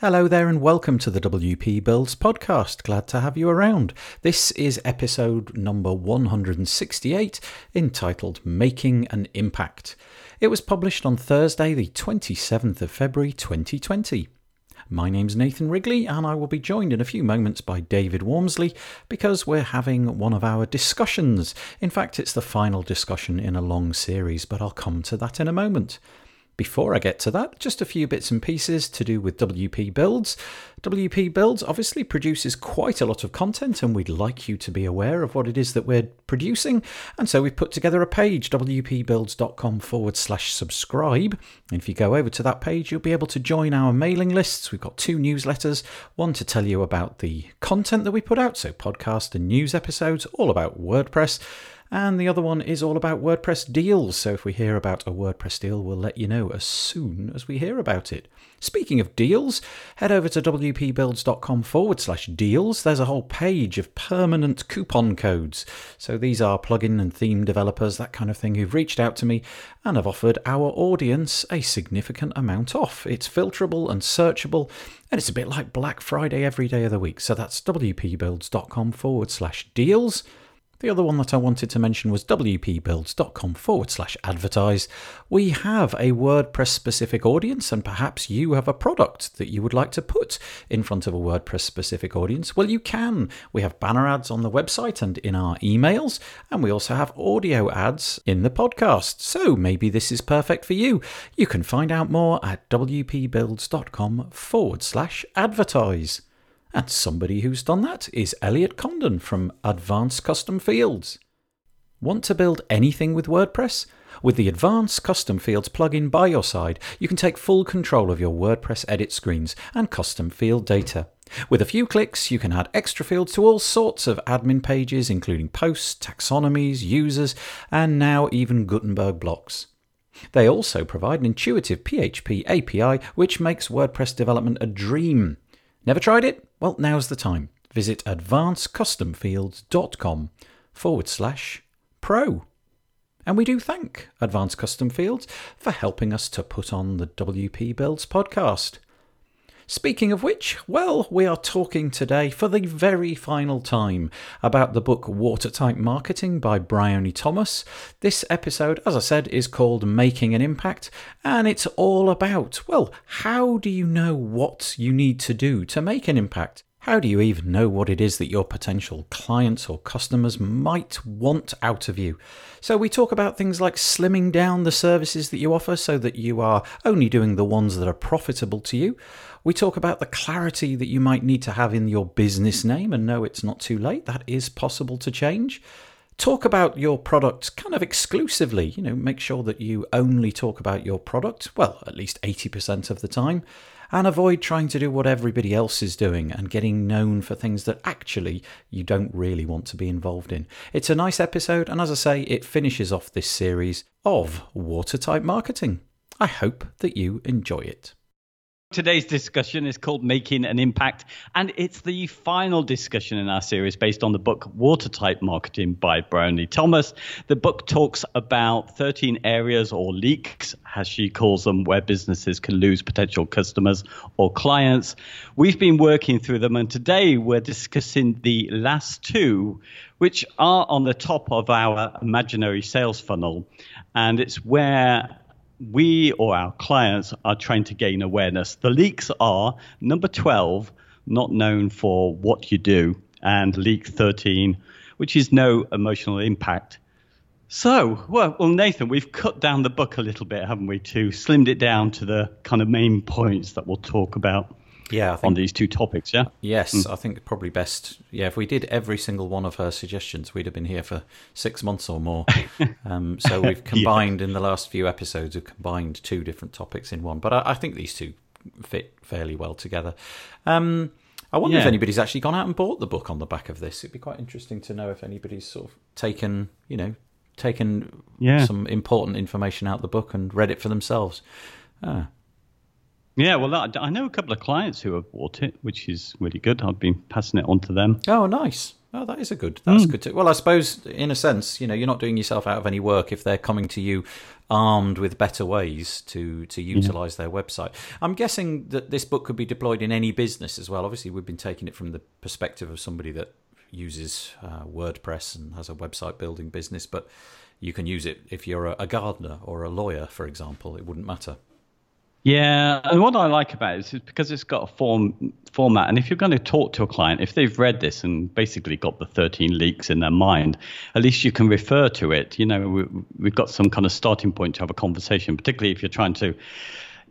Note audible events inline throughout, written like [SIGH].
Hello there, and welcome to the WP Builds podcast. Glad to have you around. This is episode number 168, entitled Making an Impact. It was published on Thursday, the 27th of February 2020. My name's Nathan Wrigley, and I will be joined in a few moments by David Waumsley because we're having one of our discussions. In fact, it's the final discussion in a long series, but I'll come to that in a moment. Before I get to that, just a few bits and pieces to do with WP Builds. WP Builds obviously produces quite a lot of content, and we'd like you to be aware of what it is that we're producing. And so we've put together a page, wpbuilds.com forward slash subscribe. If you go over to that page, you'll be able to join our mailing lists. We've got two newsletters one to tell you about the content that we put out, so podcast and news episodes, all about WordPress and the other one is all about WordPress deals. So if we hear about a WordPress deal, we'll let you know as soon as we hear about it. Speaking of deals, head over to wpbuilds.com forward slash deals. There's a whole page of permanent coupon codes. So these are plugin and theme developers, that kind of thing, who've reached out to me and have offered our audience a significant amount off. It's filterable and searchable, and it's a bit like Black Friday every day of the week. So that's wpbuilds.com forward slash deals. The other one that I wanted to mention was wpbuilds.com forward slash advertise. We have a WordPress specific audience, and perhaps you have a product that you would like to put in front of a WordPress specific audience. Well, you can. We have banner ads on the website and in our emails, and we also have audio ads in the podcast. So maybe this is perfect for you. You can find out more at wpbuilds.com forward slash advertise. And somebody who's done that is Elliot Condon from Advanced Custom Fields. Want to build anything with WordPress? With the Advanced Custom Fields plugin by your side, you can take full control of your WordPress edit screens and custom field data. With a few clicks, you can add extra fields to all sorts of admin pages, including posts, taxonomies, users, and now even Gutenberg blocks. They also provide an intuitive PHP API which makes WordPress development a dream. Never tried it? Well, now's the time. Visit advancedcustomfields.com forward slash pro. And we do thank Advanced Custom Fields for helping us to put on the WP Builds podcast. Speaking of which, well, we are talking today for the very final time about the book Watertight Marketing by Bryony Thomas. This episode, as I said, is called Making an Impact, and it's all about, well, how do you know what you need to do to make an impact? How do you even know what it is that your potential clients or customers might want out of you? So, we talk about things like slimming down the services that you offer so that you are only doing the ones that are profitable to you. We talk about the clarity that you might need to have in your business name and know it's not too late. That is possible to change talk about your product kind of exclusively. You know, make sure that you only talk about your product, well, at least 80% of the time, and avoid trying to do what everybody else is doing and getting known for things that actually you don't really want to be involved in. It's a nice episode, and as I say, it finishes off this series of watertight marketing. I hope that you enjoy it. Today's discussion is called Making an Impact, and it's the final discussion in our series based on the book Watertight Marketing by Bryony Thomas. The book talks about 13 areas or leaks, as she calls them, where businesses can lose potential customers or clients. We've been working through them, and today we're discussing the last two, which are on the top of our imaginary sales funnel. And it's where we or our clients are trying to gain awareness. The leaks are number 12, not known for what you do, and leak 13, which is no emotional impact. So, well, well, Nathan, we've cut down the book a little bit, haven't we, to slimmed it down to the kind of main points that we'll talk about yeah, think, on these two topics. Yeah. Yes, mm. I think probably best. Yeah, if we did every single one of her suggestions, we'd have been here for six months or more. [LAUGHS] um, so we've combined yeah. in the last few episodes. We've combined two different topics in one, but I, I think these two fit fairly well together. Um, I wonder yeah. if anybody's actually gone out and bought the book on the back of this. It'd be quite interesting to know if anybody's sort of taken, you know, taken Yeah. some important information out of the book and read it for themselves. Ah. Yeah, well, that, I know a couple of clients who have bought it, which is really good. I've been passing it on to them. Oh, nice. Oh, that is a good. That's Hmm. good. To, well, I suppose in a sense, you know, you're not doing yourself out of any work if they're coming to you armed with better ways to to utilize their website. I'm guessing that this book could be deployed in any business as well. Obviously, we've been taking it from the perspective of somebody that uses uh, WordPress and has a website building business, but you can use it if you're a, a gardener or a lawyer, for example. It wouldn't matter. Yeah, and what I like about it is because it's got a form format, and if you're going to talk to a client, if they've read this and basically got the 13 leaks in their mind, at least you can refer to it. You know, we, we've got some kind of starting point to have a conversation, particularly if you're trying to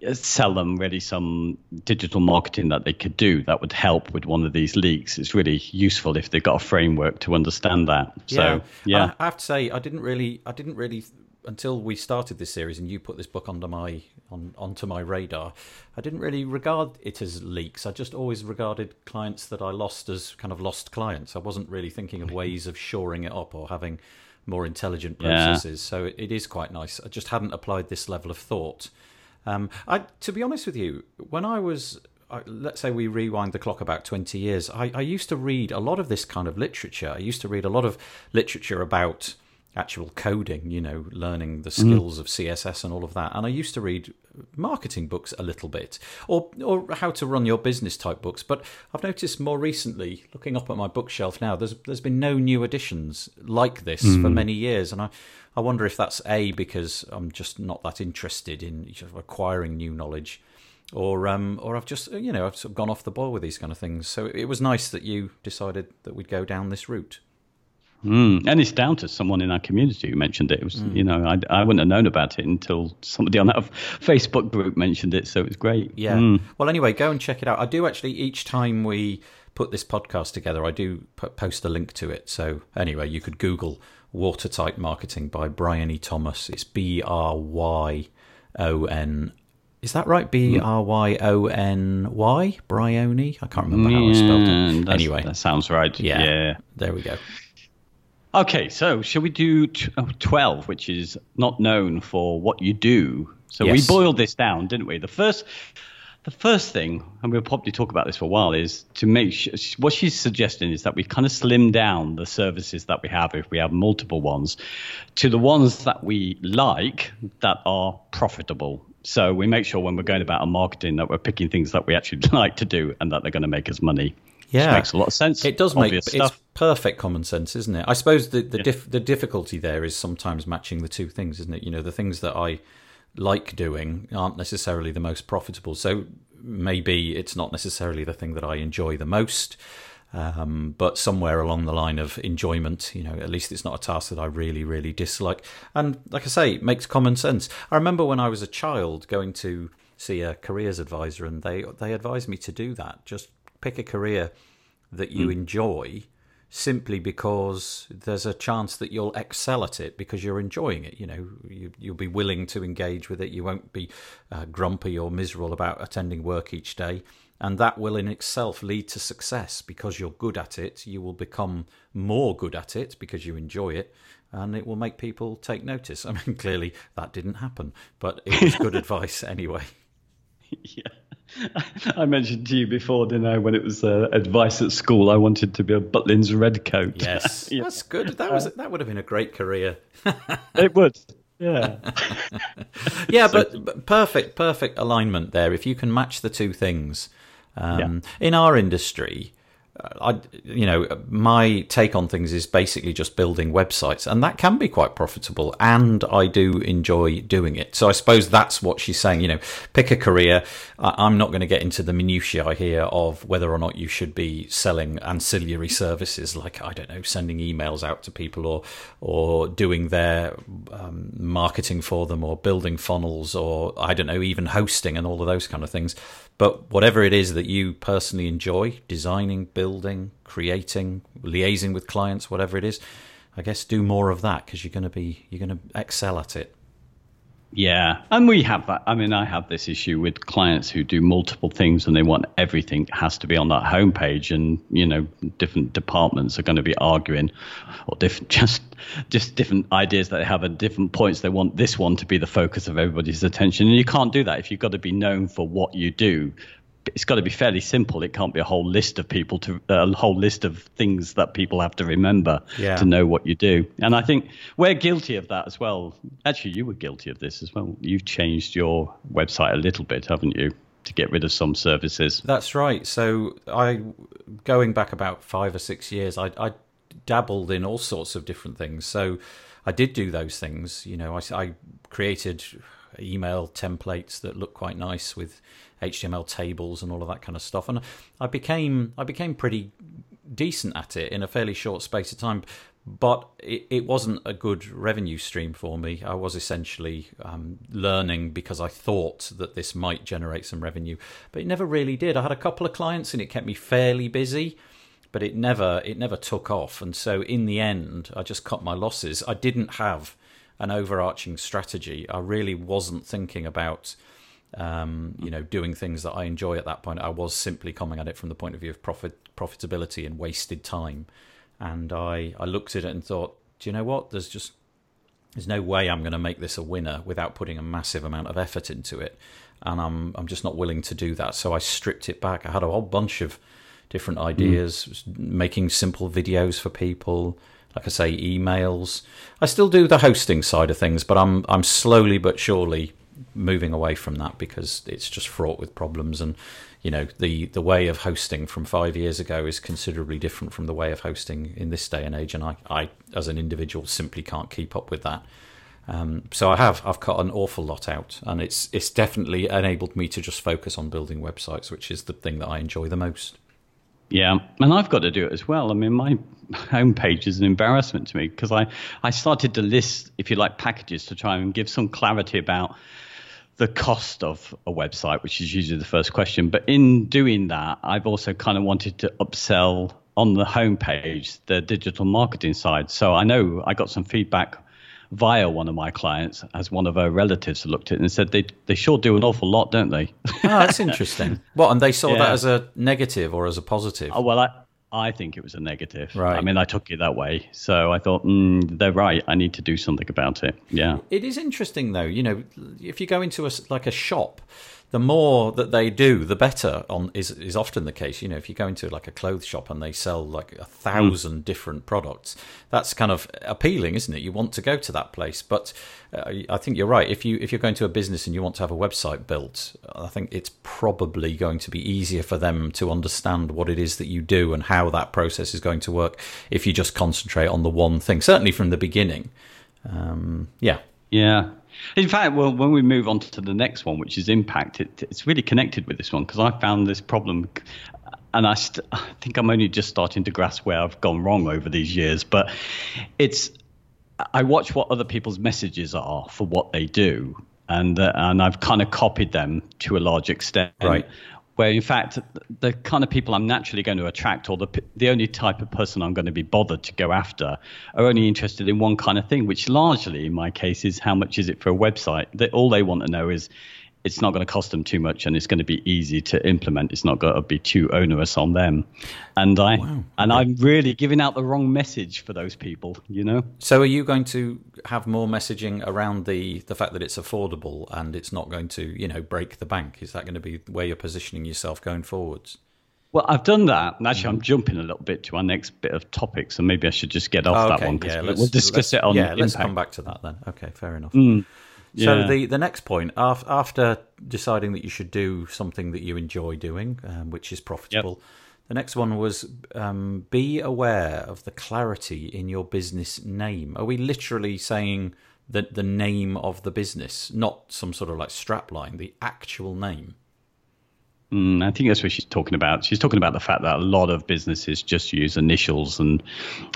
uh, sell them really some digital marketing that they could do that would help with one of these leaks. It's really useful if they've got a framework to understand that. So, yeah. And I have to say, I didn't really, I didn't really until we started this series and you put this book under my on onto my radar. I didn't really regard it as leaks. I just always regarded clients that I lost as kind of lost clients. I wasn't really thinking of ways of shoring it up or having more intelligent Yeah. processes. So it, it is quite nice. I just hadn't applied this level of thought. Um, I, to be honest with you, when I was, I, let's say we rewind the clock about 20 years, I, I used to read a lot of this kind of literature. I used to read a lot of literature about actual coding, you know, learning the skills of CSS and all of that. And I used to read marketing books a little bit or or how to run your business type books. But I've noticed more recently, looking up at my bookshelf now, there's there's been no new editions like this for many years. And I, I wonder if that's A, because I'm just not that interested in acquiring new knowledge. Or, um, or I've just, you know, I've sort of gone off the boil with these kind of things. So it was nice that you decided that we'd go down this route. Mm. And it's down to someone in our community who mentioned it. It was, Mm. you know, I, I wouldn't have known about it until somebody on that [LAUGHS] Facebook group mentioned it. So it was great. Yeah. Mm. Well, anyway, go and check it out. I do actually each time we put this podcast together, I do put, post a link to it. So anyway, you could Google Watertight Marketing by Brian E. Thomas. It's B R Y O N. Is that right? B R Y O N Y? Bryony? I can't remember how I spelled Yeah, it. that's- Anyway, that sounds right. yeah, yeah. There we go. Okay, so shall we do t- uh, 12, which is not known for what you do? So we boiled this down, didn't we? The first the first thing, and we'll probably talk about this for a while, is to make sure what she's suggesting is that we kind of slim down the services that we have if we have multiple ones to the ones that we like that are profitable. So we make sure when we're going about our marketing that we're picking things that we actually [LAUGHS] like to do and that they're going to make us money. Yeah. Makes a lot of sense. It does make Obvious it's perfect common sense, isn't it? I suppose the the, dif- the difficulty there is sometimes matching the two things, isn't it? You know, the things that I like doing aren't necessarily the most profitable, so maybe it's not necessarily the thing that I enjoy the most. Um, but somewhere along the line of enjoyment, you know, at least it's not a task that I really, really dislike. And like I say, it makes common sense. I remember when I was a child going to see a careers advisor, and they they advised me to do that. Just pick a career that you enjoy simply because there's a chance that you'll excel at it because you're enjoying it you know. You, you'll be willing to engage with it. You won't be uh, grumpy or miserable about attending work each day. And that will in itself lead to success. Because you're good at it you will become more good at it because you enjoy it and it will make people take notice. [LAUGHS] I mean clearly that didn't happen but it was good [LAUGHS] advice anyway. Yeah. I mentioned to you before, didn't I, when it was uh, advice at school, I wanted to be a Butlins redcoat. yes [LAUGHS] Yeah. that's good that was that would have been a great career [LAUGHS] it would. Yeah. [LAUGHS] yeah, but, but perfect, perfect alignment there. If you can match the two things, um, in our industry, I, you know, my take on things is basically just building websites, and that can be quite profitable, and I do enjoy doing it. So I suppose that's what she's saying. You know, pick a career. I'm not going to get into the minutiae here of whether or not you should be selling ancillary services, like I don't know, sending emails out to people, or or doing their um, marketing for them, or building funnels, or I don't know, even hosting and all of those kind of things. But whatever it is that you personally enjoy, designing, building, creating, liaising with clients, whatever it is, I guess do more of that because you're going to be you're going to excel at it. Yeah, and we have that. I mean, I have this issue with clients who do multiple things and they want everything has to be on that homepage, and you know, different departments are going to be arguing, or different [LAUGHS] just just different ideas that they have at different points. They want this one to be the focus of everybody's attention, and you can't do that if you've got to be known for what you do it's got to be fairly simple. It can't be a whole list of people to a whole list of things that people have to remember yeah. to know what you do. And I think we're guilty of that as well. Actually, you were guilty of this as well. You've changed your website a little bit, haven't you? To get rid of some services. That's right. So I, going back about five or six years, I, I dabbled in all sorts of different things. So I did do those things. You know, I, I created email templates that look quite nice with HTML tables and all of that kind of stuff. And I became I became pretty decent at it in a fairly short space of time. But it, it wasn't a good revenue stream for me. I was essentially um, learning because I thought that this might generate some revenue, but it never really did. I had a couple of clients and it kept me fairly busy but it never it never took off and so in the end i just cut my losses i didn't have an overarching strategy i really wasn't thinking about um, you know, doing things that I enjoy at that point. I was simply coming at it from the point of view of profit, profitability and wasted time. And I, I looked at it and thought, do you know what? There's just there's no way I'm going to make this a winner without putting a massive amount of effort into it, and I'm I'm just not willing to do that. So I stripped it back. I had a whole bunch of different hmm. ideas, mm. making simple videos for people. Like I say, emails. I still do the hosting side of things, but I'm I'm slowly but surely moving away from that because it's just fraught with problems and you know the the way of hosting from five years ago is considerably different from the way of hosting in this day and age and I, I as an individual simply can't keep up with that um, so I have I've cut an awful lot out and it's it's definitely enabled me to just focus on building websites which is the thing that I enjoy the most yeah, and I've got to do it as well. I mean, my homepage is an embarrassment to me because I, I started to list, if you like, packages to try and give some clarity about the cost of a website, which is usually the first question. But in doing that, I've also kind of wanted to upsell on the homepage the digital marketing side. So I know I got some feedback via one of my clients as one of her relatives looked at it and said they they sure do an awful lot, don't they? oh, that's interesting. [LAUGHS] What and they saw yeah. that as a negative or as a positive? Oh, well, I I think it was a negative. Right. I mean, I took it that way. So I thought, mm, they're right. I need to do something about it. Yeah. It is interesting, though. You know, if you go into a, like a shop, the more that they do, the better. On is is often the case. You know, if you go into like a clothes shop and they sell like a thousand mm. different products, that's kind of appealing, isn't it? You want to go to that place. But uh, I think you're right. If you if you're going to a business and you want to have a website built, I think it's probably going to be easier for them to understand what it is that you do and how that process is going to work if you just concentrate on the one thing. Certainly from the beginning. Um, yeah. Yeah, in fact, well, when we move on to the next one, which is impact, it, it's really connected with this one because I found this problem, and I, st- I think I'm only just starting to grasp where I've gone wrong over these years. But it's I watch what other people's messages are for what they do, and uh, and I've kind of copied them to a large extent. Right where in fact the kind of people I'm naturally going to attract, or the the only type of person I'm going to be bothered to go after, are only interested in one kind of thing, which largely in my case is how much is it for a website. That all they want to know is it's not going to cost them too much and it's going to be easy to implement. It's not going to be too onerous on them. And I wow. and I'm really giving out the wrong message for those people, you know. So are you going to have more messaging around the the fact that it's affordable and it's not going to, you know, break the bank? Is that going to be where you're positioning yourself going forwards? Well, I've done that, and actually, I'm mm-hmm. jumping a little bit to our next bit of topic, so maybe I should just get off oh, okay. that one because yeah, we'll discuss it on. Yeah, let's come back to that then. Okay, fair enough. Mm. Yeah. So the the next point after deciding that you should do something that you enjoy doing, um, which is profitable. Yep. The next one was um, be aware of the clarity in your business name. Are we literally saying that the name of the business, not some sort of like strapline, the actual name? Mm, I think that's what she's talking about. She's talking about the fact that a lot of businesses just use initials and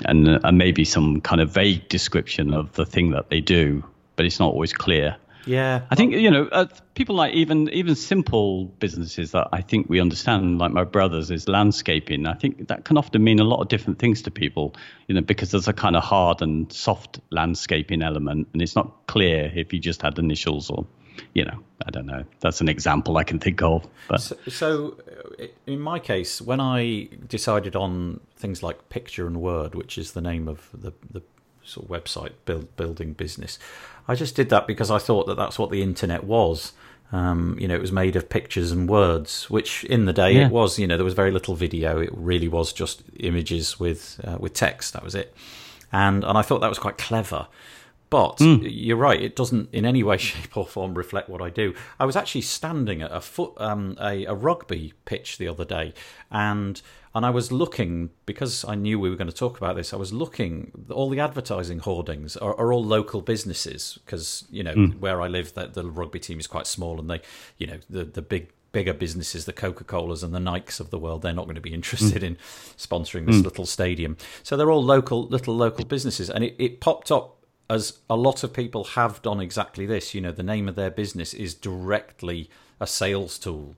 and, uh, and maybe some kind of vague description of the thing that they do but it's not always clear. Yeah, I think you know uh, people like even even simple businesses that I think we understand, like my brother's is landscaping. I think that can often mean a lot of different things to people, you know, because there's a kind of hard and soft landscaping element, and it's not clear if you just had initials or, you know, I don't know. That's an example I can think of. But So, so, uh, in my case, when I decided on things like Picture and Word, which is the name of the the sort of website build, building business, I just did that because I thought that that's what the internet was. Um, you know, it was made of pictures and words, which in the day Yeah. it was. You know, there was very little video. It really was just images with uh, with text. That was it. And and I thought that was quite clever. But hmm. you're right; it doesn't in any way, [LAUGHS] shape, or form reflect what I do. I was actually standing at a foot um, a, a rugby pitch the other day, and and I was looking because I knew we were going to talk about this. I was looking; all the advertising hoardings are, are all local businesses because you know hmm. where I live, that the rugby team is quite small, and they, you know, the the big bigger businesses, the Coca Colas and the Nikes of the world, they're not going to be [LAUGHS] interested hmm. in sponsoring this little stadium. So they're all local, little local businesses, and it, it popped up as a lot of people have done exactly this. You know, the name of their business is directly a sales tool.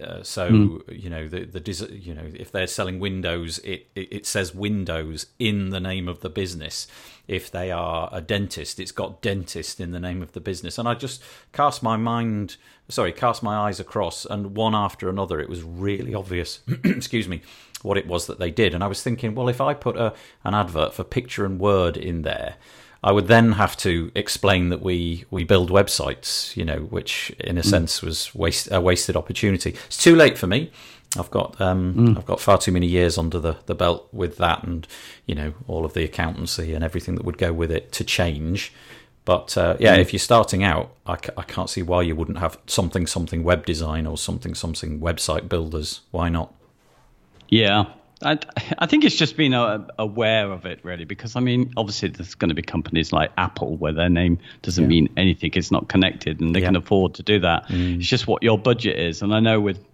Uh, so you know the the you know if they're selling windows, it, it it says Windows in the name of the business. If they are a dentist, it's got dentist in the name of the business. And I just cast my mind, sorry, cast my eyes across, and one after another, it was really obvious. [CLEARS THROAT] excuse me, what it was that they did. And I was thinking, well, if I put a an advert for picture and word in there. I would then have to explain that we, we build websites, you know, which in a sense was waste a wasted opportunity. It's too late for me. I've got um, I've got far too many years under the, the belt with that, and you know all of the accountancy and everything that would go with it to change. But uh, yeah, if you're starting out, I, I can't see why you wouldn't have something something web design or something something website builders. Why not? Yeah. I, I think it's just being uh, aware of it, really, because I mean, obviously, there's going to be companies like Apple where their name doesn't mean anything, it's not connected, and they Yeah. can afford to do that. It's just what your budget is. And I know with,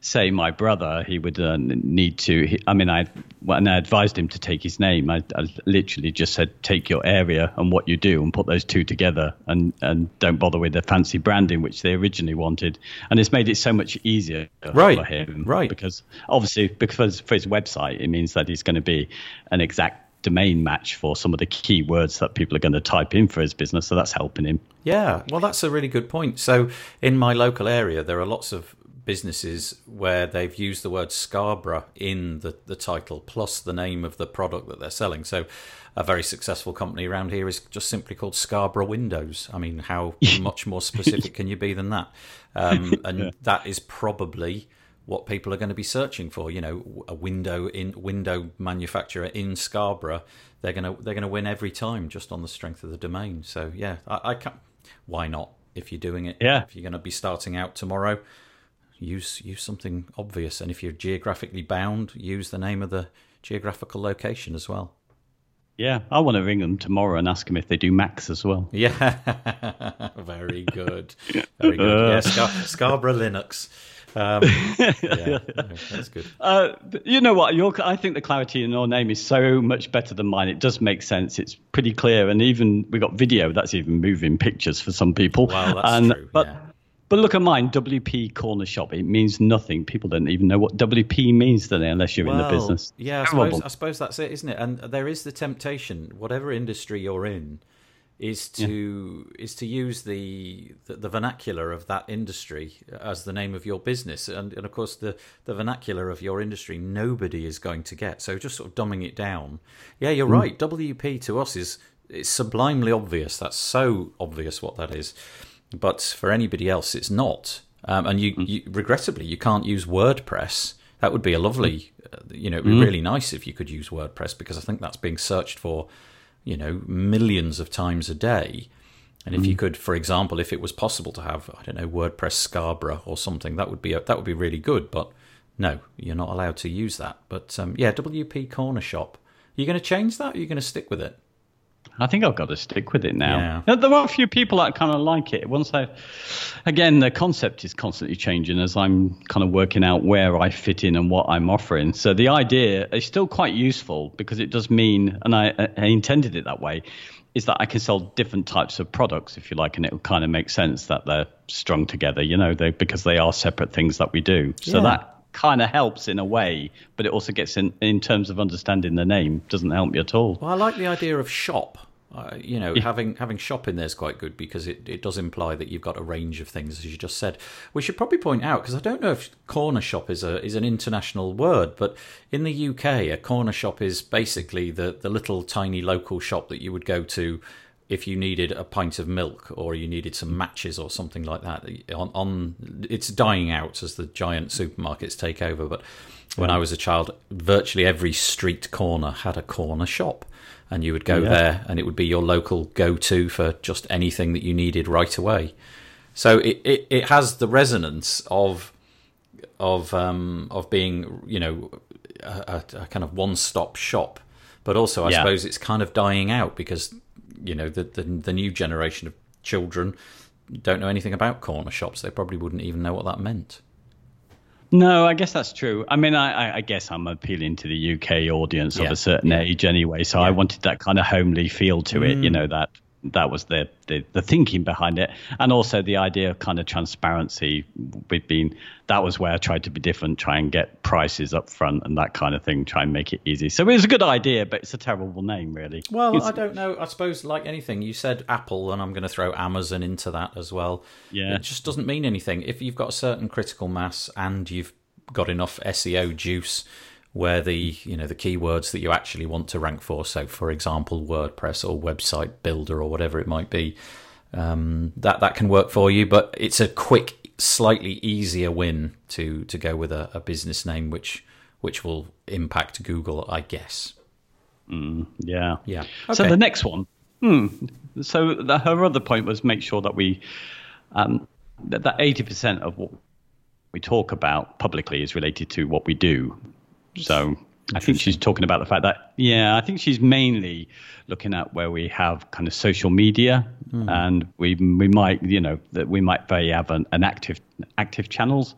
say, my brother, he would uh, need to. He, I mean, I when I advised him to take his name, I, I literally just said, take your area and what you do, and put those two together, and and don't bother with the fancy branding which they originally wanted. And it's made it so much easier Right, for him, right. Because obviously, because for his website, it means that he's going to be an exact domain match for some of the key words that people are going to type in for his business. So that's helping him. Yeah, well, that's a really good point. So, in my local area, there are lots of businesses where they've used the word Scarborough in the, the title plus the name of the product that they're selling. So, a very successful company around here is just simply called Scarborough Windows. I mean, how [LAUGHS] much more specific can you be than that? Um, [LAUGHS] and that is probably what people are going to be searching for. You know, a window in window manufacturer in Scarborough. They're gonna they're gonna win every time just on the strength of the domain. So yeah, I, I can't. Why not? If you're doing it, Yeah. If you're going to be starting out tomorrow, use use something obvious. And if you're geographically bound, use the name of the geographical location as well. Yeah, I want to ring them tomorrow and ask them if they do Macs as well. Yeah, [LAUGHS] very good, very good. Yeah, Scar- Scarborough Linux. Um, [LAUGHS] yeah, that's good. Uh, you know what? Your, I think the clarity in your name is so much better than mine. It does make sense. It's pretty clear, and even we got video. That's even moving pictures for some people. Well, that's and, true, But yeah. But look at mine. WP Corner Shop. It means nothing. People don't even know what WP means, they? Unless you're in the business. Yeah, I suppose, I suppose that's it, isn't it? And there is the temptation, whatever industry you're in, is to is to use the, the the vernacular of that industry as the name of your business, and and of course the the vernacular of your industry nobody is going to get. So just sort of dumbing it down. Yeah, you're mm. right. WP to us is it's sublimely obvious. That's so obvious what that is, but for anybody else, it's not. Um, and you, you regrettably you can't use WordPress. That would be a lovely, uh, you know, it'd be really nice if you could use WordPress because I think that's being searched for, you know, millions of times a day. And if you could, for example, if it was possible to have, I don't know, WordPress Scarborough or something, that would be a, that would be really good. But no, you're not allowed to use that. But um, yeah, WP Corner Shop. Are you going to change that? Or are you going to stick with it? I think I've got to stick with it now. Yeah. There- There are a few people that kind of like it. Once I, again, the concept is constantly changing as I'm kind of working out where I fit in and what I'm offering. So the idea is still quite useful because it does mean, and I, I intended it that way, is that I can sell different types of products, if you like, and it will kind of make sense that they're strung together, you know, they, because they are separate things that we do. So Yeah. that kind of helps in a way, but it also gets in in terms of understanding the name doesn't help me at all. Well, I like the idea of shop. Uh, you know, having having shop in there is quite good because it, it does imply that you've got a range of things, as you just said. We should probably point out because I don't know if corner shop is a is an international word, but in the UK, a corner shop is basically the the little tiny local shop that you would go to if you needed a pint of milk or you needed some matches or something like that. On, on it's dying out as the giant supermarkets take over, but when I was a child, virtually every street corner had a corner shop, and you would go Yeah. there, and it would be your local go-to for just anything that you needed right away. So it, it, it has the resonance of of um, of being you know a, a, kind of one-stop shop, but also I Yeah. suppose it's kind of dying out because you know the, the the new generation of children don't know anything about corner shops. They probably wouldn't even know what that meant. No, I guess that's true. I mean, I, I- guess I'm appealing to the UK audience Yeah, of a certain yeah. age anyway, so I wanted that kind of homely feel to it. Mm. You know that that was the, the the thinking behind it, and also the idea of kind of transparency. We've been that was where I tried to be different, try and get prices up front and that kind of thing, try and make it easy. So it was a good idea, but it's a terrible name, really. Well, It's- I don't know. I suppose, like anything, you said Apple, and I'm going to throw Amazon into that as well. Yeah. It just doesn't mean anything. If you've got a certain critical mass and you've got enough SEO juice where the you know the keywords that you actually want to rank for so for example wordpress or website builder or whatever it might be um, that that can work for you but it's a quick slightly easier win to to go with a, a business name which which will impact google i guess Yeah. Yeah. So the next one. Hmm. So the, her other point was make sure that we um, that that eighty percent of what we talk about publicly is related to what we do. So I think she's talking about the fact that yeah, I think she's mainly looking at where we have kind of social media, hmm. and we we might you know that we might very have an, an active active channels,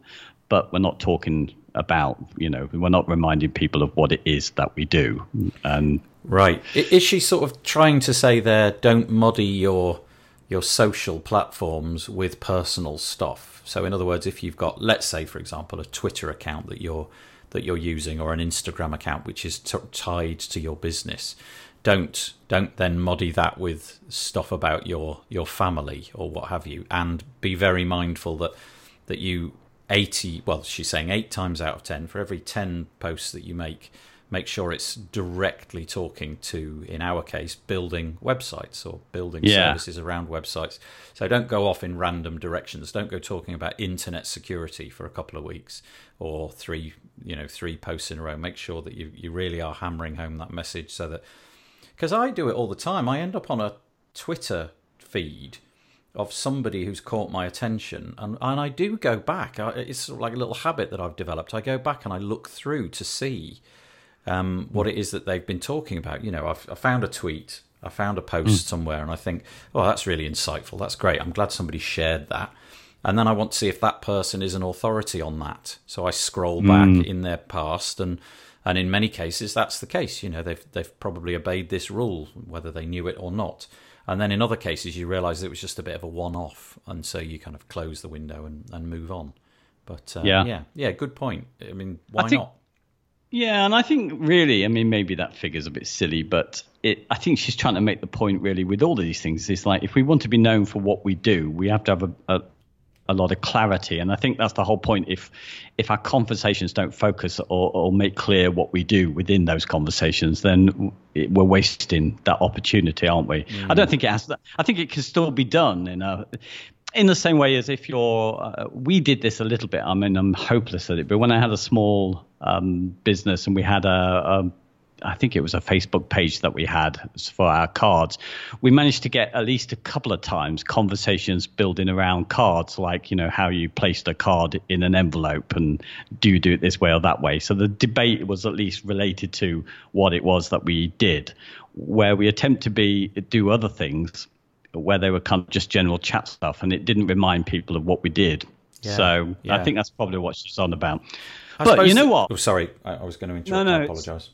but we're not talking about you know we're not reminding people of what it is that we do, and Right. Is she sort of trying to say there, don't muddy your your social platforms with personal stuff? So, in other words, if you've got, let's say, for example, a Twitter account that you're that you're using, or an Instagram account which is t- tied to your business, don't don't then muddy that with stuff about your your family or what have you, and be very mindful that that you 80 well she's saying 8 times out of 10 for every 10 posts that you make make sure it's directly talking to in our case building websites or building Yeah. services around websites so don't go off in random directions don't go talking about internet security for a couple of weeks or three you know three posts in a row make sure that you, you really are hammering home that message so that because I do it all the time. I end up on a Twitter feed of somebody who's caught my attention, and, and I do go back. I, it's sort of like a little habit that I've developed. I go back and I look through to see um, what it is that they've been talking about. You know, I've, I found a tweet, I found a post somewhere, and I think, oh, that's really insightful. That's great. I'm glad somebody shared that. And then I want to see if that person is an authority on that. So I scroll back in their past, and and in many cases that's the case. You know, they've they've probably obeyed this rule, whether they knew it or not. And then in other cases, you realise it was just a bit of a one-off, and so you kind of close the window and, and move on. But uh, Yeah. yeah, yeah, good point. I mean, why think- not? Yeah, and I think really, I mean, maybe that figure's a bit silly, but it, I think she's trying to make the point really with all of these things. It's like if we want to be known for what we do, we have to have a, a, a lot of clarity, and I think that's the whole point. If if our conversations don't focus or, or make clear what we do within those conversations, then it, we're wasting that opportunity, aren't we? I don't mm. think it has. That, I think it can still be done in a in the same way as if you're uh, we did this a little bit i mean i'm hopeless at it but when i had a small um, business and we had a, a I think it was a Facebook page that we had for our cards. We managed to get at least a couple of times conversations building around cards, like you know how you placed a card in an envelope and do you do it this way or that way. So the debate was at least related to what it was that we did. Where we attempt to be do other things, where they were kind of just general chat stuff, and it didn't remind people of what we did. Yeah, so yeah. I think that's probably what she's on about. I but you know that- what? Oh, sorry, I, I was going to interrupt. No, no, I it's- apologise.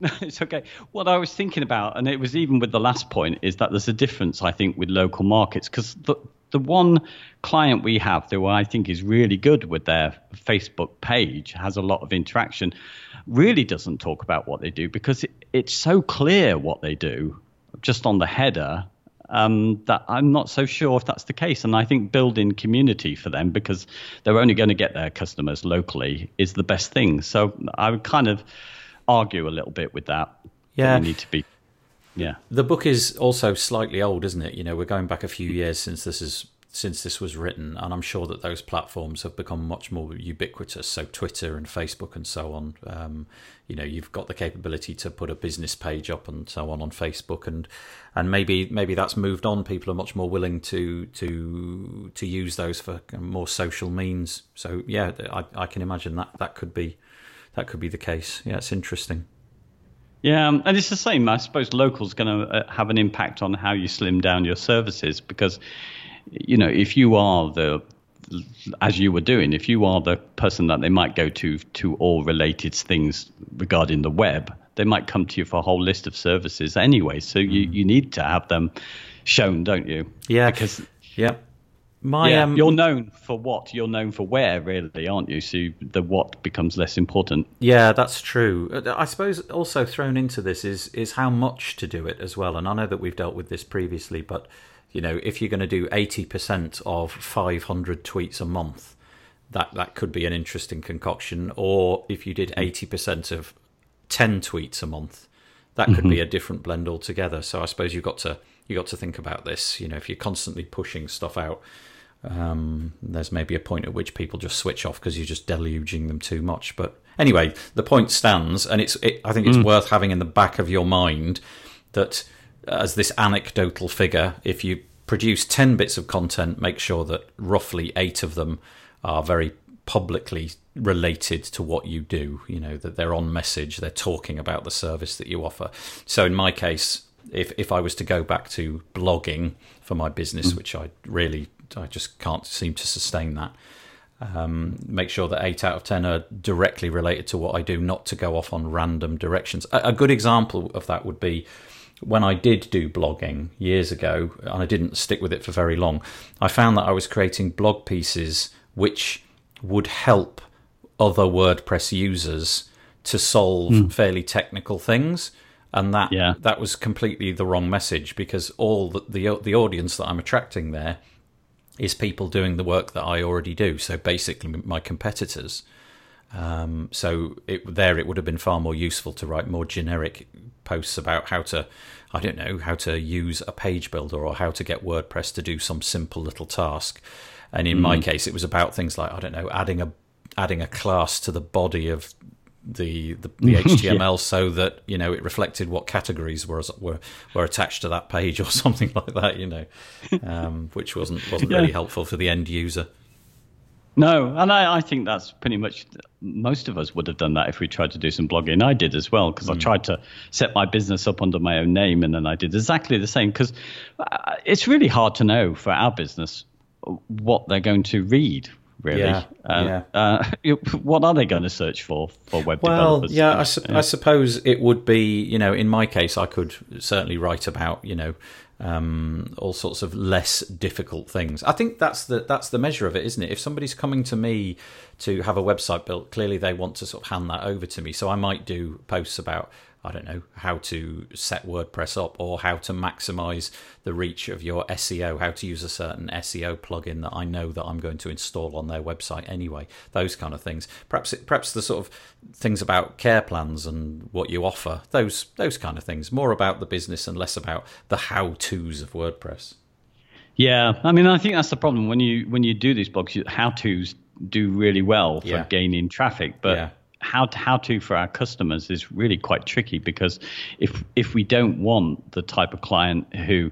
[LAUGHS] it's okay. What I was thinking about, and it was even with the last point, is that there's a difference, I think, with local markets because the the one client we have who I think is really good with their Facebook page has a lot of interaction, really doesn't talk about what they do because it, it's so clear what they do just on the header um, that I'm not so sure if that's the case. And I think building community for them because they're only going to get their customers locally is the best thing. So I would kind of argue a little bit with that. Yeah, that need to be. Yeah, the book is also slightly old, isn't it? You know, we're going back a few years since this is since this was written, and I'm sure that those platforms have become much more ubiquitous. So Twitter and Facebook and so on. Um, you know, you've got the capability to put a business page up and so on on Facebook, and and maybe maybe that's moved on. People are much more willing to to to use those for more social means. So yeah, I, I can imagine that that could be that could be the case. Yeah, it's interesting. Yeah, um, and it's the same. I suppose local's going to uh, have an impact on how you slim down your services because you know, if you are the as you were doing, if you are the person that they might go to to all related things regarding the web, they might come to you for a whole list of services anyway. So mm. you, you need to have them shown, don't you? Yeah. Because yeah. My, yeah, um, you're known for what? You're known for where, really, aren't you? So the what becomes less important. Yeah, that's true. Uh, I suppose also thrown into this is is how much to do it as well. And I know that we've dealt with this previously, but you know, if you're going to do 80% of 500 tweets a month, that, that could be an interesting concoction. Or if you did 80% of 10 tweets a month, that could mm-hmm. be a different blend altogether. So I suppose you've got to you got to think about this. You know, if you're constantly pushing stuff out, um, there's maybe a point at which people just switch off because you're just deluging them too much. But anyway, the point stands, and it's it, I think it's mm. worth having in the back of your mind that as this anecdotal figure, if you produce 10 bits of content, make sure that roughly eight of them are very publicly related to what you do, you know, that they're on message, they're talking about the service that you offer. So in my case, if, if I was to go back to blogging for my business, mm. which I really, I just can't seem to sustain that, um, make sure that eight out of 10 are directly related to what I do, not to go off on random directions. A, a good example of that would be when I did do blogging years ago, and I didn't stick with it for very long, I found that I was creating blog pieces which would help other WordPress users to solve mm. fairly technical things. And that yeah. that was completely the wrong message because all the, the the audience that I'm attracting there is people doing the work that I already do. So basically, my competitors. Um, so it, there, it would have been far more useful to write more generic posts about how to, I don't know, how to use a page builder or how to get WordPress to do some simple little task. And in mm. my case, it was about things like I don't know, adding a adding a class to the body of the the, the HTML [LAUGHS] yeah. so that you know it reflected what categories were were were attached to that page or [LAUGHS] something like that. You know, um, which wasn't wasn't yeah. really helpful for the end user. No, and I, I, think that's pretty much most of us would have done that if we tried to do some blogging. I did as well because mm. I tried to set my business up under my own name, and then I did exactly the same because uh, it's really hard to know for our business what they're going to read. Really, yeah, uh, yeah. Uh, what are they going to search for for web well, developers? yeah, I, su- yeah. I suppose it would be. You know, in my case, I could certainly write about you know um, all sorts of less difficult things. I think that's the that's the measure of it, isn't it? If somebody's coming to me to have a website built, clearly they want to sort of hand that over to me. So I might do posts about I don't know, how to set WordPress up or how to maximize the reach of your SEO, how to use a certain SEO plugin that I know that I'm going to install on their website anyway. Those kind of things. Perhaps it, perhaps the sort of things about care plans and what you offer. Those those kind of things. More about the business and less about the how-tos of WordPress. Yeah, I mean, I think that's the problem when you when you do these blogs. How-tos do really well for yeah. gaining traffic, but yeah how to, how to for our customers is really quite tricky because if if we don't want the type of client who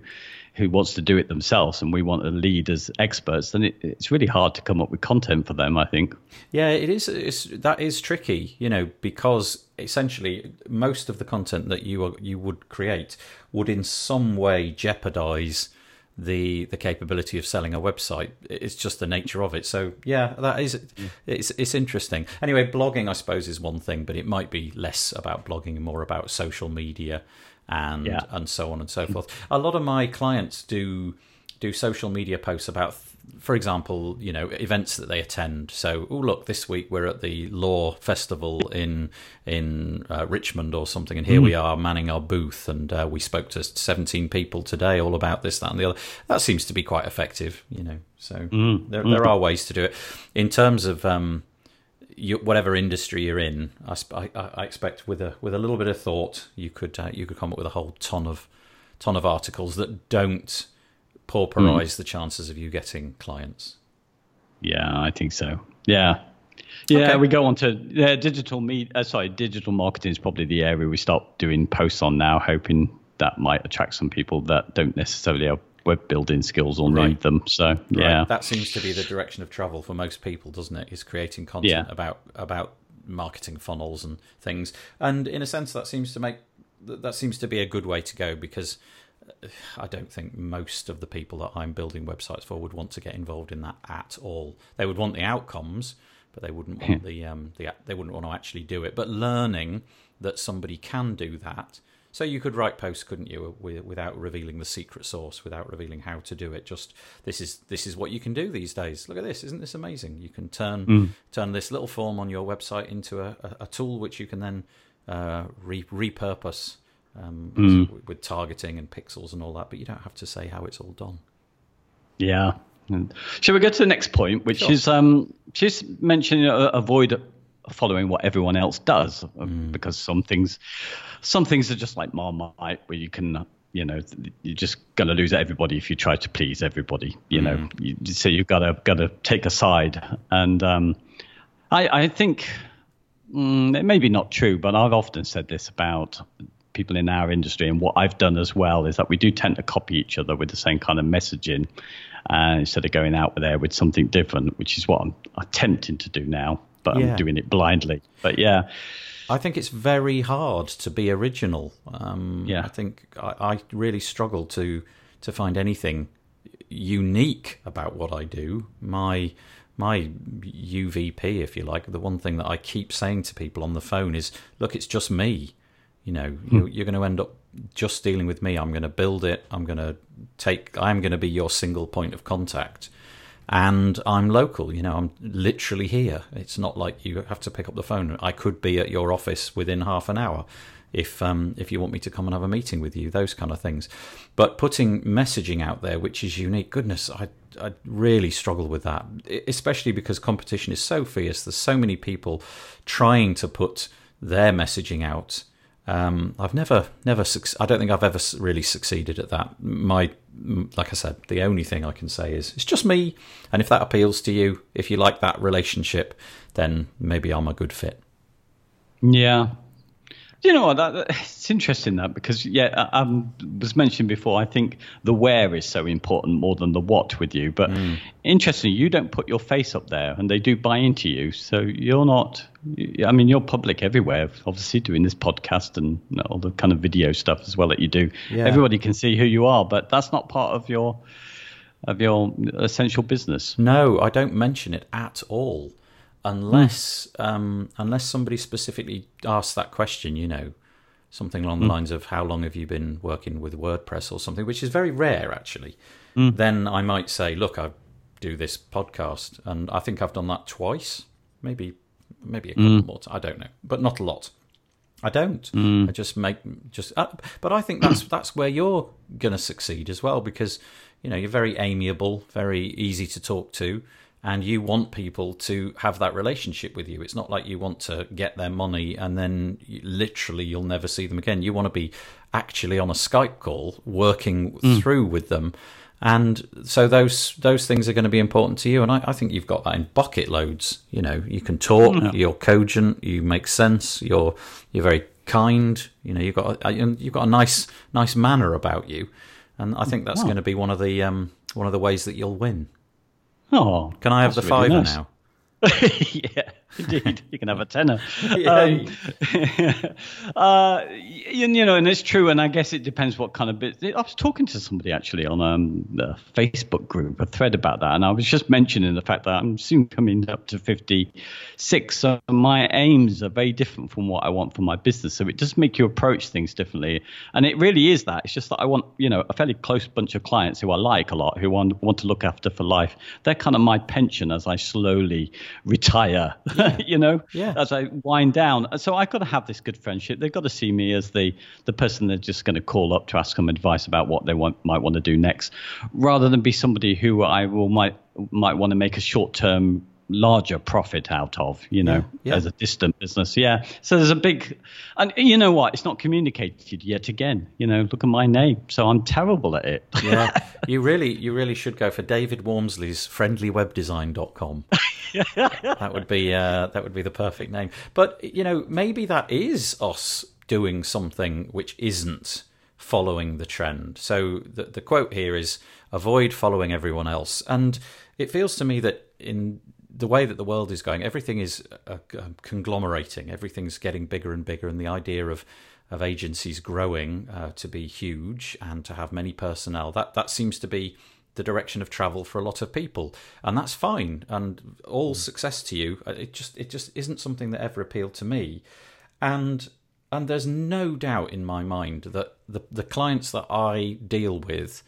who wants to do it themselves and we want to lead as experts then it, it's really hard to come up with content for them i think. Yeah it is it's, that is tricky you know because essentially most of the content that you are, you would create would in some way jeopardize the the capability of selling a website. It's just the nature of it. So yeah, that is mm. it's it's interesting. Anyway, blogging I suppose is one thing, but it might be less about blogging and more about social media and Yeah. and so on and so forth. A lot of my clients do do social media posts about for example, you know, events that they attend. So, oh look, this week we're at the Law Festival in in uh, Richmond or something, and here we are manning our booth, and uh, we spoke to seventeen people today all about this, that, and the other. That seems to be quite effective, you know. So there there are ways to do it. In terms of um, you, whatever industry you're in, I, I, I expect with a with a little bit of thought, you could uh, you could come up with a whole ton of ton of articles that don't pauperize the chances of you getting clients. Yeah, I think so. Yeah. Yeah, Okay. we go on to yeah, digital me. Uh, sorry, digital marketing is probably the area we start doing posts on now, hoping that might attract some people that don't necessarily have web building skills or Right. need them. So yeah, Right. That seems to be the direction of travel for most people, doesn't it? Is creating content Yeah. about about marketing funnels and things. And in a sense, that seems to make that seems to be a good way to go because uh, I don't think most of the people that I'm building websites for would want to get involved in that at all. They would want the outcomes, but they wouldn't want the um the they wouldn't want to actually do it. But learning that somebody can do that. So you could write posts, couldn't you, without revealing the secret source, without revealing how to do it? Just this is this is what you can do these days. Look at this, isn't this amazing? You can turn turn this little form on your website into a, a, a tool which you can then uh, re- repurpose um, with, with targeting and pixels and all that. But you don't have to say how it's all done. Yeah. Shall we go to the next point, which Sure. is um, she's mentioning uh, avoid following what everyone else does Mm. because some things, some things are just like Marmite, where you can, you know, you're just gonna lose everybody if you try to please everybody. You know, Mm. you, so you've got to got to take a side, and um, I I think mm, it may be not true, but I've often said this about people in our industry, and what I've done as well is that we do tend to copy each other with the same kind of messaging, uh, instead of going out there with something different, which is what I'm attempting to do now, but Yeah. I'm doing it blindly. But yeah, I think it's very hard to be original. Um, Yeah. I think I, I really struggle to to find anything unique about what I do. My my UVP, if you like, the one thing that I keep saying to people on the phone is, "Look, it's just me. You know, you, you're going to end up just dealing with me. I'm going to build it. I'm going to take. I'm going to be your single point of contact." and I'm local. You know, I'm literally here. It's not like you have to pick up the phone. I could be at your office within half an hour if um, if you want me to come and have a meeting with you. Those kind of things. But putting messaging out there, which is unique, goodness, I I really struggle with that, especially because competition is so fierce. There's so many people trying to put their messaging out. Um, I've never, never, I don't think I've ever really succeeded at that. My, like I said, the only thing I can say is it's just me, and if that appeals to you, if you like that relationship, then maybe I'm a good fit. Yeah. Do you know what? That, that- it's interesting that because yeah, I, I um, was mentioned before. I think the where is so important more than the what with you. But mm. interestingly, you don't put your face up there, and they do buy into you. So you're not. I mean, you're public everywhere. Obviously, doing this podcast and all the kind of video stuff as well that you do. Yeah. Everybody can see who you are, but that's not part of your of your essential business. No, I don't mention it at all, unless um, unless somebody specifically asks that question. You know, something along the lines of "How long have you been working with WordPress?" or something, which is very rare actually. Then I might say, "Look, I do this podcast, and I think I've done that twice, maybe maybe a couple more. T- I don't know, but not a lot." I don't. I just make just. Uh, but I think that's that's where you're going to succeed as well because you know you're very amiable, very easy to talk to, and you want people to have that relationship with you. It's not like you want to get their money and then you, literally you'll never see them again. You want to be actually on a Skype call working through with them. And so those those things are going to be important to you, and I, I think you've got that in bucket loads. You know, you can talk, you're cogent, you make sense, you're you're very kind. You know, you've got a, you've got a nice nice manner about you, and I think that's Wow. going to be one of the um, one of the ways that you'll win. Oh, Can I have that's the really fiver nice. now? yeah. [LAUGHS] [LAUGHS] [LAUGHS] Indeed, you can have a tenner. [LAUGHS] Um, [LAUGHS] uh, you, you, know, and it's true. And I guess it depends what kind of bit. I was talking to somebody actually on um, the Facebook group, a thread about that, and I was just mentioning the fact that I'm soon coming up to 56. So my aims are very different from what I want for my business. So it does make you approach things differently. And it really is that. It's just that I want, you know, a fairly close bunch of clients who I like a lot, who want want to look after for life. They're kind of my pension as I slowly retire. [LAUGHS] You know, yeah. as I wind down. So I've got to have this good friendship. They've got to see me as the the person they're just going to call up to ask them advice about what they want might want to do next, rather than be somebody who I will might might want to make a short term larger profit out of, you know, yeah, yeah. as a distant business. Yeah. So there's a big, and you know what? It's not communicated yet again. You know, look at my name. So I'm terrible at it. yeah. [LAUGHS] You really, you really should go for David Waumsley's friendlywebdesign.com. [LAUGHS] that would be, uh, that would be the perfect name. But, you know, maybe that is us doing something which isn't following the trend. So the, the quote here is avoid following everyone else. And it feels to me that in the way that the world is going, everything is uh, conglomerating. Everything's getting bigger and bigger, and the idea of of agencies growing uh, to be huge and to have many personnel that that seems to be the direction of travel for a lot of people, and that's fine. And all mm. success to you. Uh, it just it just isn't something that ever appealed to me, and and there's no doubt in my mind that the the clients that I deal with,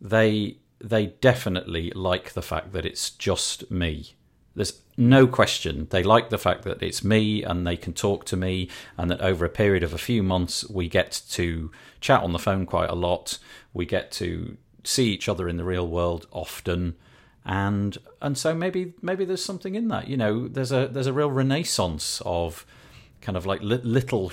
they they definitely like the fact that it's just me there's no question. They like the fact that it's me and they can talk to me, and that over a period of a few months, we get to chat on the phone quite a lot. We get to see each other in the real world often. And and so maybe maybe there's something in that. You know there's a there's a real renaissance of kind of like little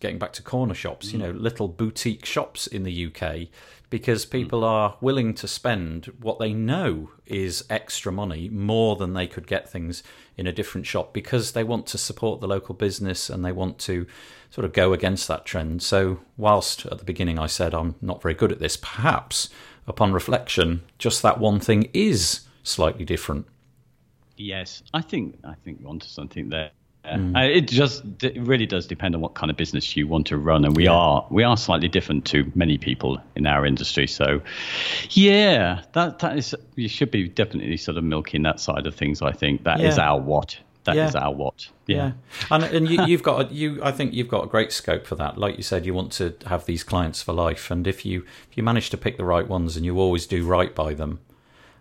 getting back to corner shops you mm. know little boutique shops in the UK because hmm. people are willing to spend what they know is extra money more than they could get things in a different shop because they want to support the local business and they want to sort of go against that trend. So, whilst at the beginning I said I'm not very good at this, perhaps upon reflection, just that one thing is slightly different. Yes, I think I think onto something there. Mm. Uh, it just it really does depend on what kind of business you want to run, and we yeah. are we are slightly different to many people in our industry. So, yeah, that that is you should be definitely sort of milking that side of things. I think that yeah. is our what. That yeah. is our what. Yeah, and and you, you've got a, you. I think you've got a great scope for that. Like you said, you want to have these clients for life, and if you if you manage to pick the right ones and you always do right by them,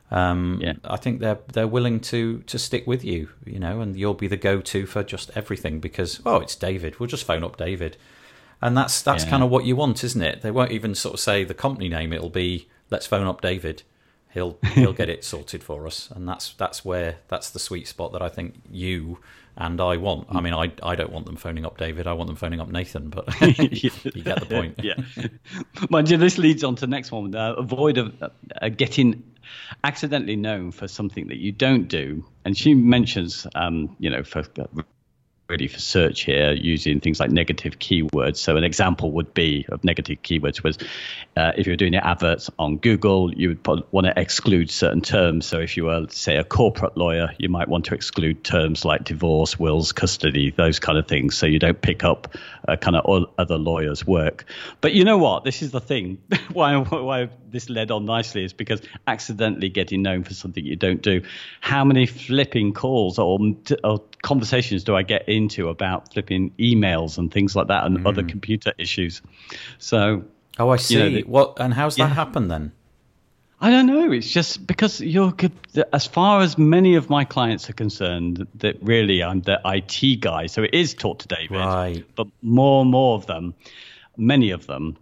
um, yeah. I think they're they're willing to to stick with you, you know, and you'll be the go to for just everything because oh, it's David. We'll just phone up David, and that's that's yeah. kind of what you want, isn't it? They won't even sort of say the company name. It'll be let's phone up David. He'll he'll get it sorted for us, and that's that's where that's the sweet spot that I think you and I want. I mean, I I don't want them phoning up David. I want them phoning up Nathan. But [LAUGHS] you get the point. yeah. Mind you, this leads on to the next one. Uh, avoid of, uh, getting accidentally known for something that you don't do. And she mentions, um, you know, for really for search here using things like negative keywords. So an example would be of negative keywords was uh, if you're doing your adverts on Google, you would want to exclude certain terms. So if you were, say, a corporate lawyer, you might want to exclude terms like divorce, wills, custody, those kind of things, so you don't pick up uh, kind of other lawyers' work. But you know what? This is the thing. [LAUGHS] why, why this led on nicely is because accidentally getting known for something you don't do. How many flipping calls or, or conversations do I get into about flipping emails and things like that and mm. other computer issues? So. Oh, I see. You know, the, what and how's yeah. that happen then? I don't know. It's just because you're as far as many of my clients are concerned, that really I'm the IT guy. So it is taught to David, right? But more and more of them, many of them,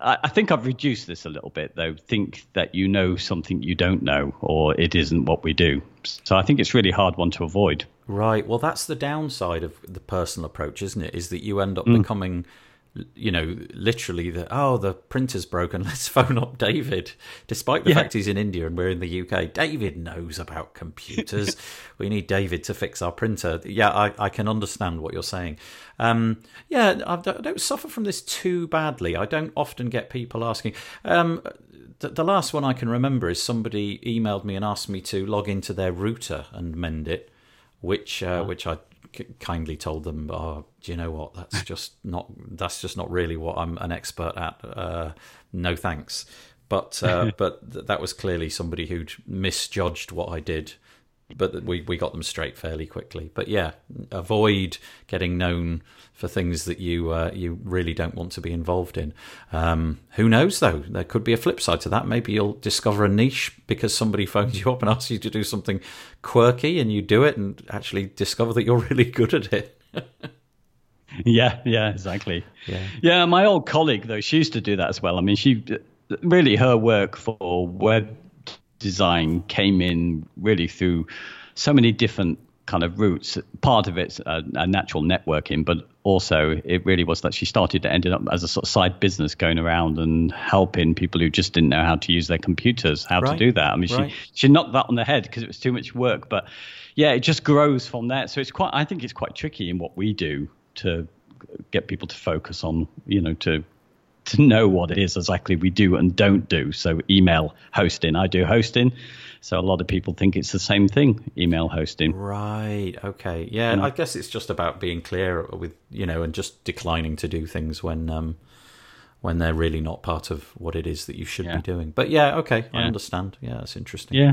I, I think I've reduced this a little bit though. Think that you know something you don't know, or it isn't what we do. So I think it's really hard one to avoid. Right. Well, that's the downside of the personal approach, isn't it? Is that you end up mm. becoming you know, literally the oh the printer's broken. [LAUGHS] Let's phone up David, despite the yeah. fact he's in India and we're in the UK. David knows about computers. [LAUGHS] we need David to fix our printer. Yeah, I, I can understand what you're saying. Um, yeah, I don't suffer from this too badly. I don't often get people asking. Um, the, the last one I can remember is somebody emailed me and asked me to log into their router and mend it which uh, which I k- kindly told them, oh, do you know what? That's [LAUGHS] just not that's just not really what I'm an expert at. Uh, no thanks. But uh, [LAUGHS] but th- that was clearly somebody who'd misjudged what I did. But we we got them straight fairly quickly. But yeah, avoid getting known for things that you uh, you really don't want to be involved in. Um, who knows though? There could be a flip side to that. Maybe you'll discover a niche because somebody [LAUGHS] phones you up and asks you to do something quirky, and you do it, and actually discover that you're [LAUGHS] really good at it. [LAUGHS] yeah, yeah, exactly. Yeah. yeah, my old colleague though, she used to do that as well. I mean, she really her work for web design came in really through so many different kind of routes. Part of it's a, a, natural networking, but also it really was that she started to end up as a sort of side business going around and helping people who just didn't know how to use their computers how Right. to do that. I mean, Right. she she knocked that on the head because it was too much work, but yeah, it just grows from there. So it's quite. I think it's quite tricky in what we do to get people to focus on, you know, to to know what it is exactly we do and don't do. So email hosting, I do hosting. So a lot of people think it's the same thing, email hosting. Right. Okay. Yeah. Mm. I guess it's just about being clear with you know, and just declining to do things when um when they're really not part of what it is that you should Yeah. be doing. But yeah, okay, I understand. Yeah, that's interesting. Yeah.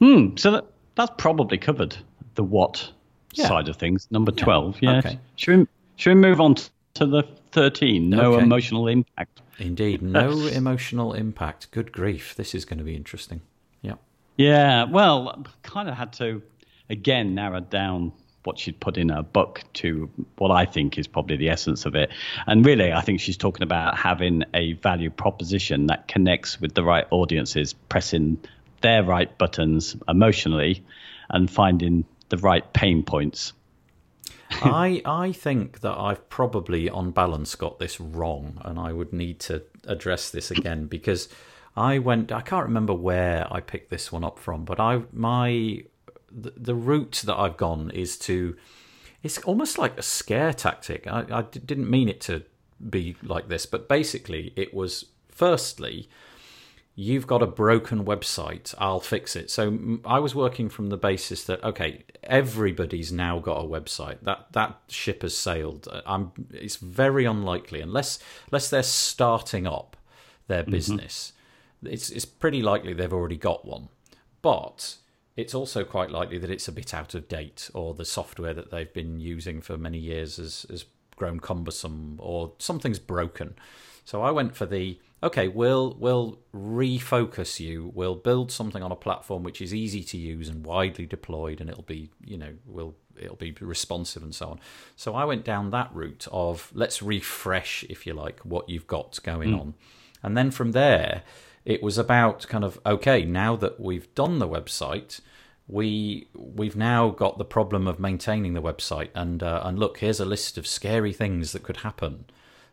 Hmm. So that, that's probably covered the what Yeah. side of things. Number twelve. Yeah. Okay. Should we should we move on to the thirteen? No Okay. emotional impact. Indeed. No [LAUGHS] emotional impact. Good grief. This is going to be interesting. Yeah. Yeah, well, kind of had to again narrow down what she'd put in her book to what I think is probably the essence of it. And really, I think she's talking about having a value proposition that connects with the right audiences, pressing their right buttons emotionally, and finding the right pain points. [LAUGHS] I I think that I've probably on balance got this wrong and I would need to address this again because I went I can't remember where I picked this one up from but I my the, the route that I've gone is to it's almost like a scare tactic. I, I didn't mean it to be like this, but basically it was firstly you've got a broken website i'll fix it. So i was working from the basis that okay everybody's now got a website. That that ship has sailed. Uh, i'm it's very unlikely unless unless they're starting up their business it's it's pretty likely they've already got one. But it's also quite likely that it's a bit out of date or the software that they've been using for many years has, has grown cumbersome or something's broken. So I went for the okay, we'll we'll refocus you. We'll build something on a platform which is easy to use and widely deployed and it'll be, you know, will it'll be responsive and so on. So I went down that route of let's refresh if you like what you've got going on. And then from there it was about kind of okay now that we've done the website we we've now got the problem of maintaining the website and uh, and look here's a list of scary things that could happen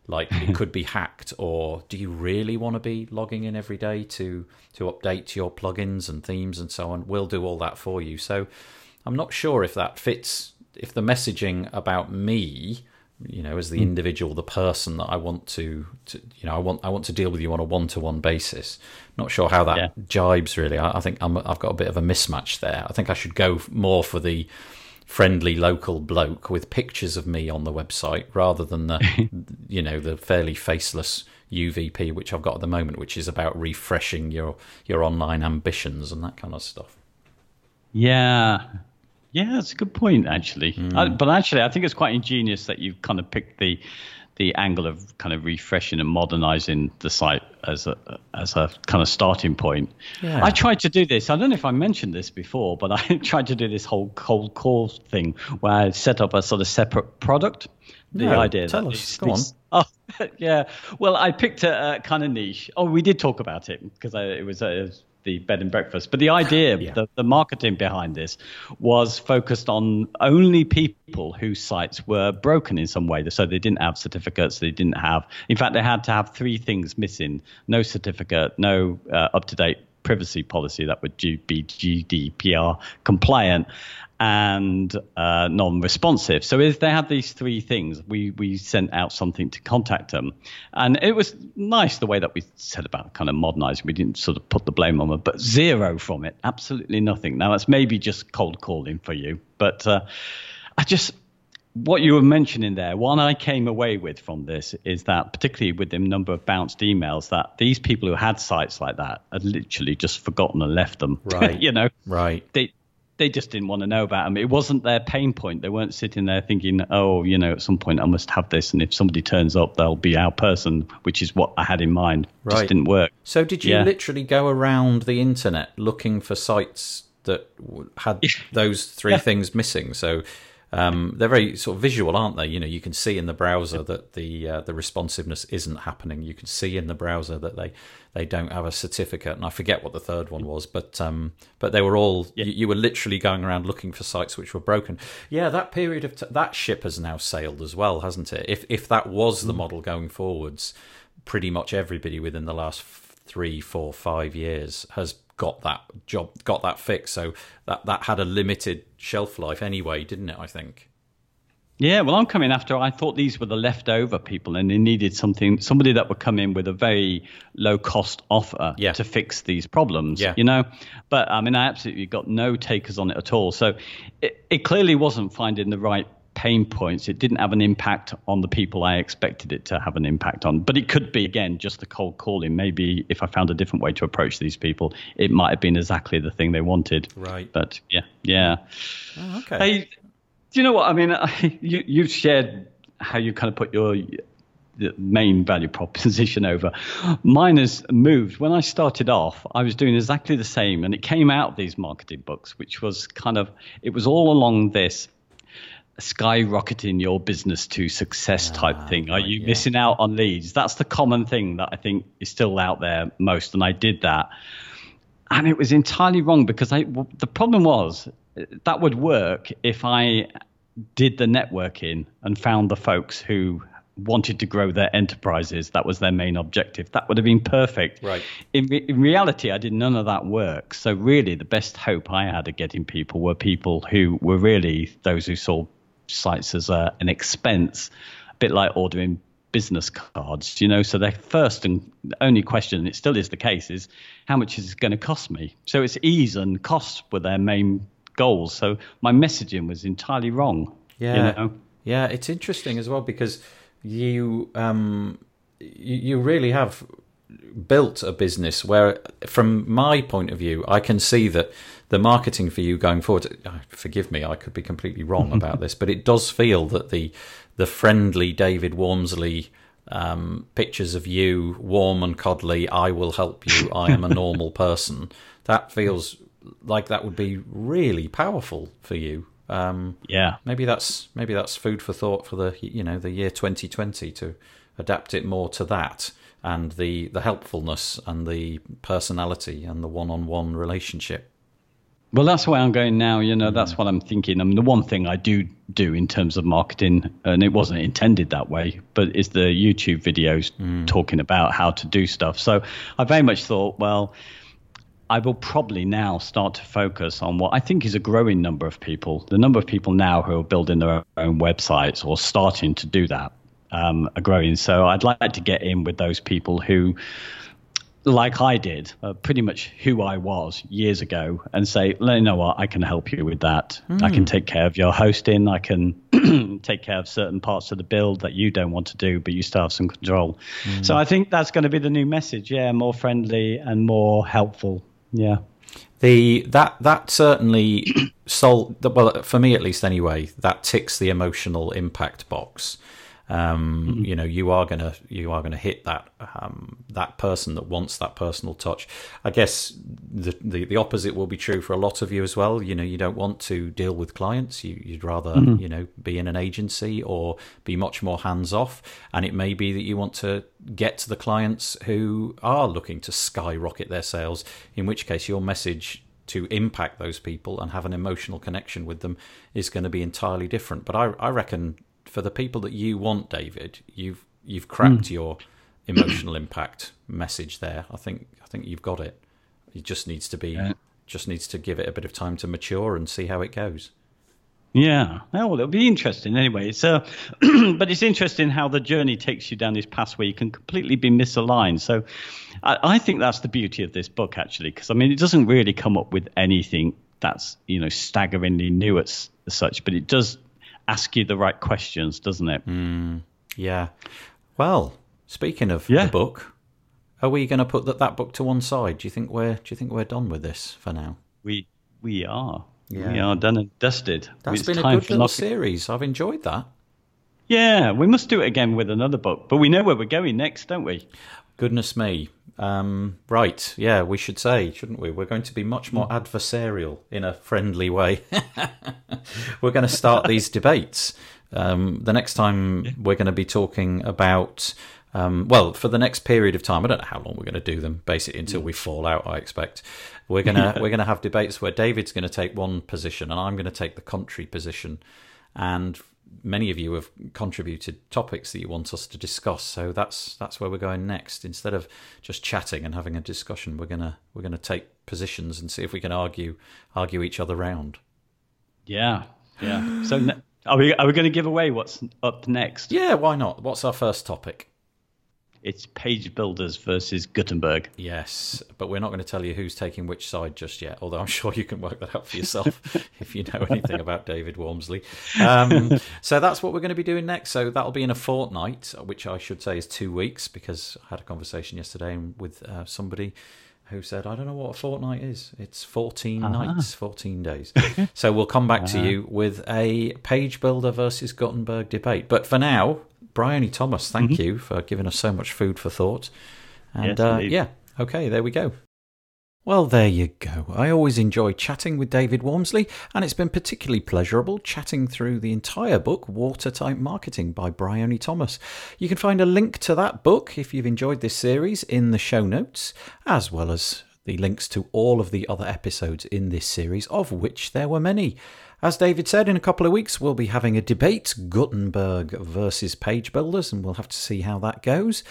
like it could be hacked or do you really want to be logging in every day to to update your plugins and themes and so on? We'll do all that for you. So i'm not sure if that fits if the messaging about me you know as the hmm. individual the person that i want to, to you know i want i want to deal with you on a one-to-one basis. Not sure how that Yeah. jibes really. I, I think I'm, i've got a bit of a mismatch there. I think i should go more for the friendly local bloke with pictures of me on the website rather than the [LAUGHS] you know the fairly faceless uvp which i've got at the moment which is about refreshing your your online ambitions and that kind of stuff Yeah. Yeah, that's a good point, actually. Hmm. Uh, but actually, I think it's quite ingenious that you've kind of picked the the angle of kind of refreshing and modernizing the site as a as a kind of starting point. Yeah. I tried to do this. I don't know if I mentioned this before, but [LAUGHS] I tried to do this whole cold call thing where I set up a sort of separate product. The No, idea tell us. these- Go these- [LAUGHS] Oh, yeah. Well, I picked a, a kind of niche. Oh, we did talk about it because it was uh, the bed and breakfast. But the idea, [LAUGHS] Yeah. the, the marketing behind this was focused on only people whose sites were broken in some way. So they didn't have certificates. They didn't have, in fact, they had to have three things missing no certificate, no uh, up to date privacy policy that would be GDPR compliant and uh, non-responsive. So if they had these three things, we we sent out something to contact them, and it was nice the way that we said about kind of modernizing. We didn't sort of put the blame on them, but zero from it, absolutely nothing. Now that's maybe just cold calling for you, but uh, I just what you were mentioning there, one I came away with from this is that, particularly with the number of bounced emails, that these people who had sites like that had literally just forgotten and left them. [LAUGHS] Right. you know, Right. they they just didn't want to know about them. It wasn't their pain point. They weren't sitting there thinking, oh, you know, at some point I must have this, and if somebody turns up, they'll be our person, which is what I had in mind. Right. Just didn't work. So did you Yeah. literally go around the internet looking for sites that had [LAUGHS] those three things missing? So um, they're very sort of visual, aren't they? You know, you can see in the browser that the uh, the responsiveness isn't happening. You can see in the browser that they they don't have a certificate, and I forget what the third one was, but um, but they were all you, you were literally going around looking for sites which were broken. Yeah, that period of t- that ship has now sailed as well, hasn't it? If if that was the model going forwards, pretty much everybody within the last f- three, four, five years has got that job, got that fix. So that that had a limited shelf life anyway, didn't it? I think. Yeah, well, I'm coming after. I thought these were the leftover people, and they needed something, somebody that would come in with a very low cost offer Yeah. to fix these problems. Yeah. You know, but I mean, I absolutely got no takers on it at all. So it, it clearly wasn't finding the right pain points. It didn't have an impact on the people I expected it to have an impact on. But it could be again just the cold calling. Maybe if I found a different way to approach these people, it might have been exactly the thing they wanted. Right. But yeah, yeah. Oh, okay. Hey, do you know what I mean? I, [LAUGHS] you you've shared how you kind of put your the main value proposition over. Mine has moved. When I started off, I was doing exactly the same, and it came out of these marketing books, which was kind of it was all along this skyrocketing your business to success type thing. Are you yeah. missing out on leads? That's the common thing that I think is still out there most, and I did that and it was entirely wrong because I the problem was uh, that would work if I did the networking and found the folks who wanted to grow their enterprises. That was their main objective. That would have been perfect. Right. In, re- in reality, I did none of that work. So really, the best hope I had of getting people were people who were really those who saw sites as a, an expense, a bit like ordering business cards, you know. So their first and only question, and it still is the case, is how much is it going to cost me? So it's ease and cost were their main goals. So my messaging was entirely wrong. Yeah, You know? yeah, it's interesting as well because you um you, you really have built a business where, from my point of view, I can see that the marketing for you going forward. uh, Forgive me, I could be completely wrong [LAUGHS] about this, but it does feel that the the friendly David Waumsley. Um, pictures of you, warm and cuddly. I will help you. I am a normal person. [LAUGHS] That feels like that would be really powerful for you. Um, Yeah. maybe that's maybe that's food for thought for the you know the year 2020 to adapt it more to that and the the helpfulness and the personality and the one-on-one relationship Well, that's where I'm going now. You know, that's what I'm thinking. I mean, the one thing I do do in terms of marketing, and it wasn't intended that way, but is the YouTube videos talking about how to do stuff. So I very much thought, well, I will probably now start to focus on what I think is a growing number of people. The number of people now who are building their own websites or starting to do that um, are growing. So I'd like to get in with those people who like I did, uh, pretty much who I was years ago, and say, "Well, you know what, I can help you with that. I can take care of your hosting. I can [CLEARS THROAT] take care of certain parts of the build that you don't want to do, but you still have some control. So I think that's going to be the new message. Yeah, more friendly and more helpful. Yeah. the that that certainly [CLEARS THROAT] sol well for me at least anyway that ticks the emotional impact box um, you know you are gonna you are gonna hit that um, that person that wants that personal touch. I guess the, the the opposite will be true for a lot of you as well. You know you don't want to deal with clients. You, you'd rather you know be in an agency or be much more hands off. And it may be that you want to get to the clients who are looking to skyrocket their sales in which case your message to impact those people and have an emotional connection with them is going to be entirely different. But i, I reckon for the people that you want david you've you've cracked hmm. your emotional impact message there i think i think you've got it It just needs to be, yeah. just needs to give it a bit of time to mature and see how it goes. Yeah, oh, well, it'll be interesting anyway. So, uh, [CLEARS THROAT] but it's interesting how the journey takes you down this path where you can completely be misaligned. So, I, I think that's the beauty of this book, actually, because I mean, it doesn't really come up with anything that's you know staggeringly new as, as such, but it does ask you the right questions, doesn't it? Mm, yeah. Well, speaking of yeah. the book, are we going to put that, that book to one side? Do you think we're Do you think we're done with this for now? We we are. Yeah. We are done and dusted. That's it's been a good little series. I've enjoyed that. Yeah, we must do it again with another book, but we know where we're going next, don't we? Goodness me. Um, right, yeah, we should say, shouldn't we? We're going to be much more adversarial in a friendly way. [LAUGHS] we're going to start these [LAUGHS] debates. Um, the next time yeah. we're going to be talking about um, well, for the next period of time, I don't know how long we're going to do them. Basically, until we fall out, I expect we're gonna we're gonna have debates where David's going to take one position and I'm going to take the contrary position, and many of you have contributed topics that you want us to discuss. So that's that's where we're going next. Instead of just chatting and having a discussion, we're gonna we're gonna take positions and see if we can argue argue each other round. Yeah, yeah. So. Are we are we going to give away what's up next? Yeah, why not? What's our first topic? It's Page Builders versus Gutenberg. Yes, but we're not going to tell you who's taking which side just yet, although I'm [LAUGHS] sure you can work that out for yourself [LAUGHS] if you know anything about David Waumsley. Um, [LAUGHS] so that's what we're going to be doing next. So that'll be in a fortnight, which I should say is two weeks, because I had a conversation yesterday with uh, somebody who said, I don't know what a fortnight is. It's 14 uh-huh. nights, 14 days. so we'll come back uh-huh. to you with a page builder versus Gutenberg debate. But for now, Bryony Thomas, thank mm-hmm. you for giving us so much food for thought. And yes, uh, yeah, okay, there we go. Well, there you go. I always enjoy chatting with David Waumsley, and it's been particularly pleasurable chatting through the entire book, Watertight Marketing by Bryony Thomas. You can find a link to that book if you've enjoyed this series in the show notes, as well as the links to all of the other episodes in this series, of which there were many. As David said, in a couple of weeks, we'll be having a debate Gutenberg versus page builders, and we'll have to see how that goes.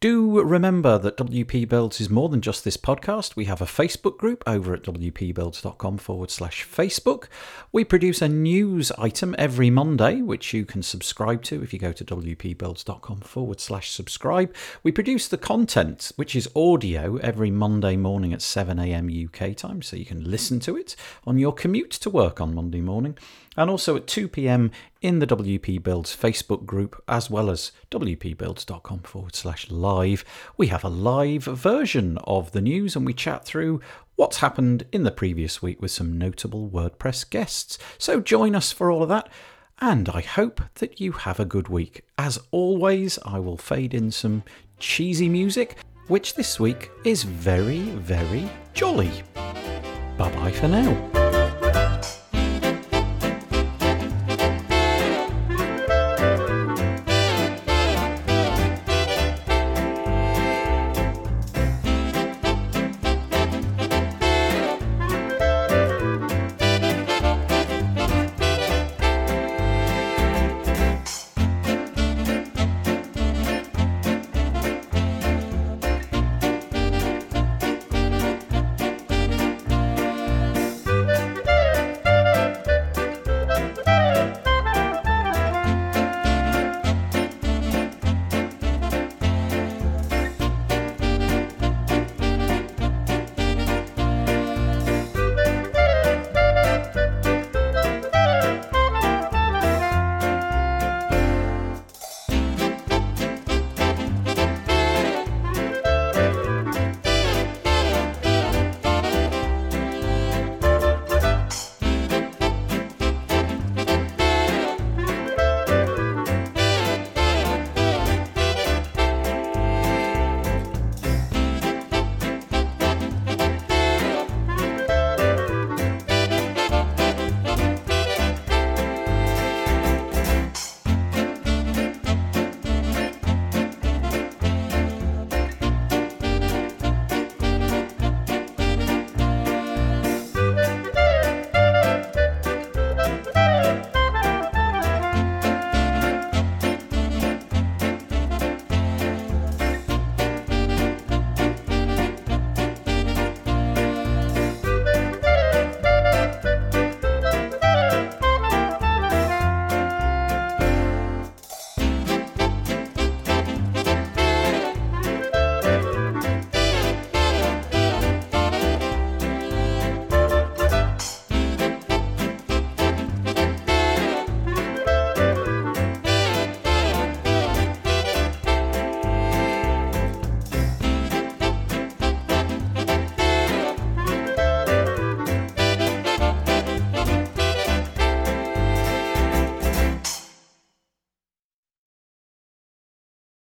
Do remember that WP Builds is more than just this podcast. We have a Facebook group over at wpbuilds.com forward slash Facebook. We produce a news item every Monday, which you can subscribe to if you go to wpbuilds.com forward slash subscribe. We produce the content, which is audio, every Monday morning at 7 a.m. UK time, so you can listen to it on your commute to work on Monday morning and also at 2 pm in the WP Builds Facebook group, as well as wpbuilds.com forward slash live. We have a live version of the news and we chat through what's happened in the previous week with some notable WordPress guests. So join us for all of that. And I hope that you have a good week. As always, I will fade in some cheesy music, which this week is very, very jolly. Bye bye for now.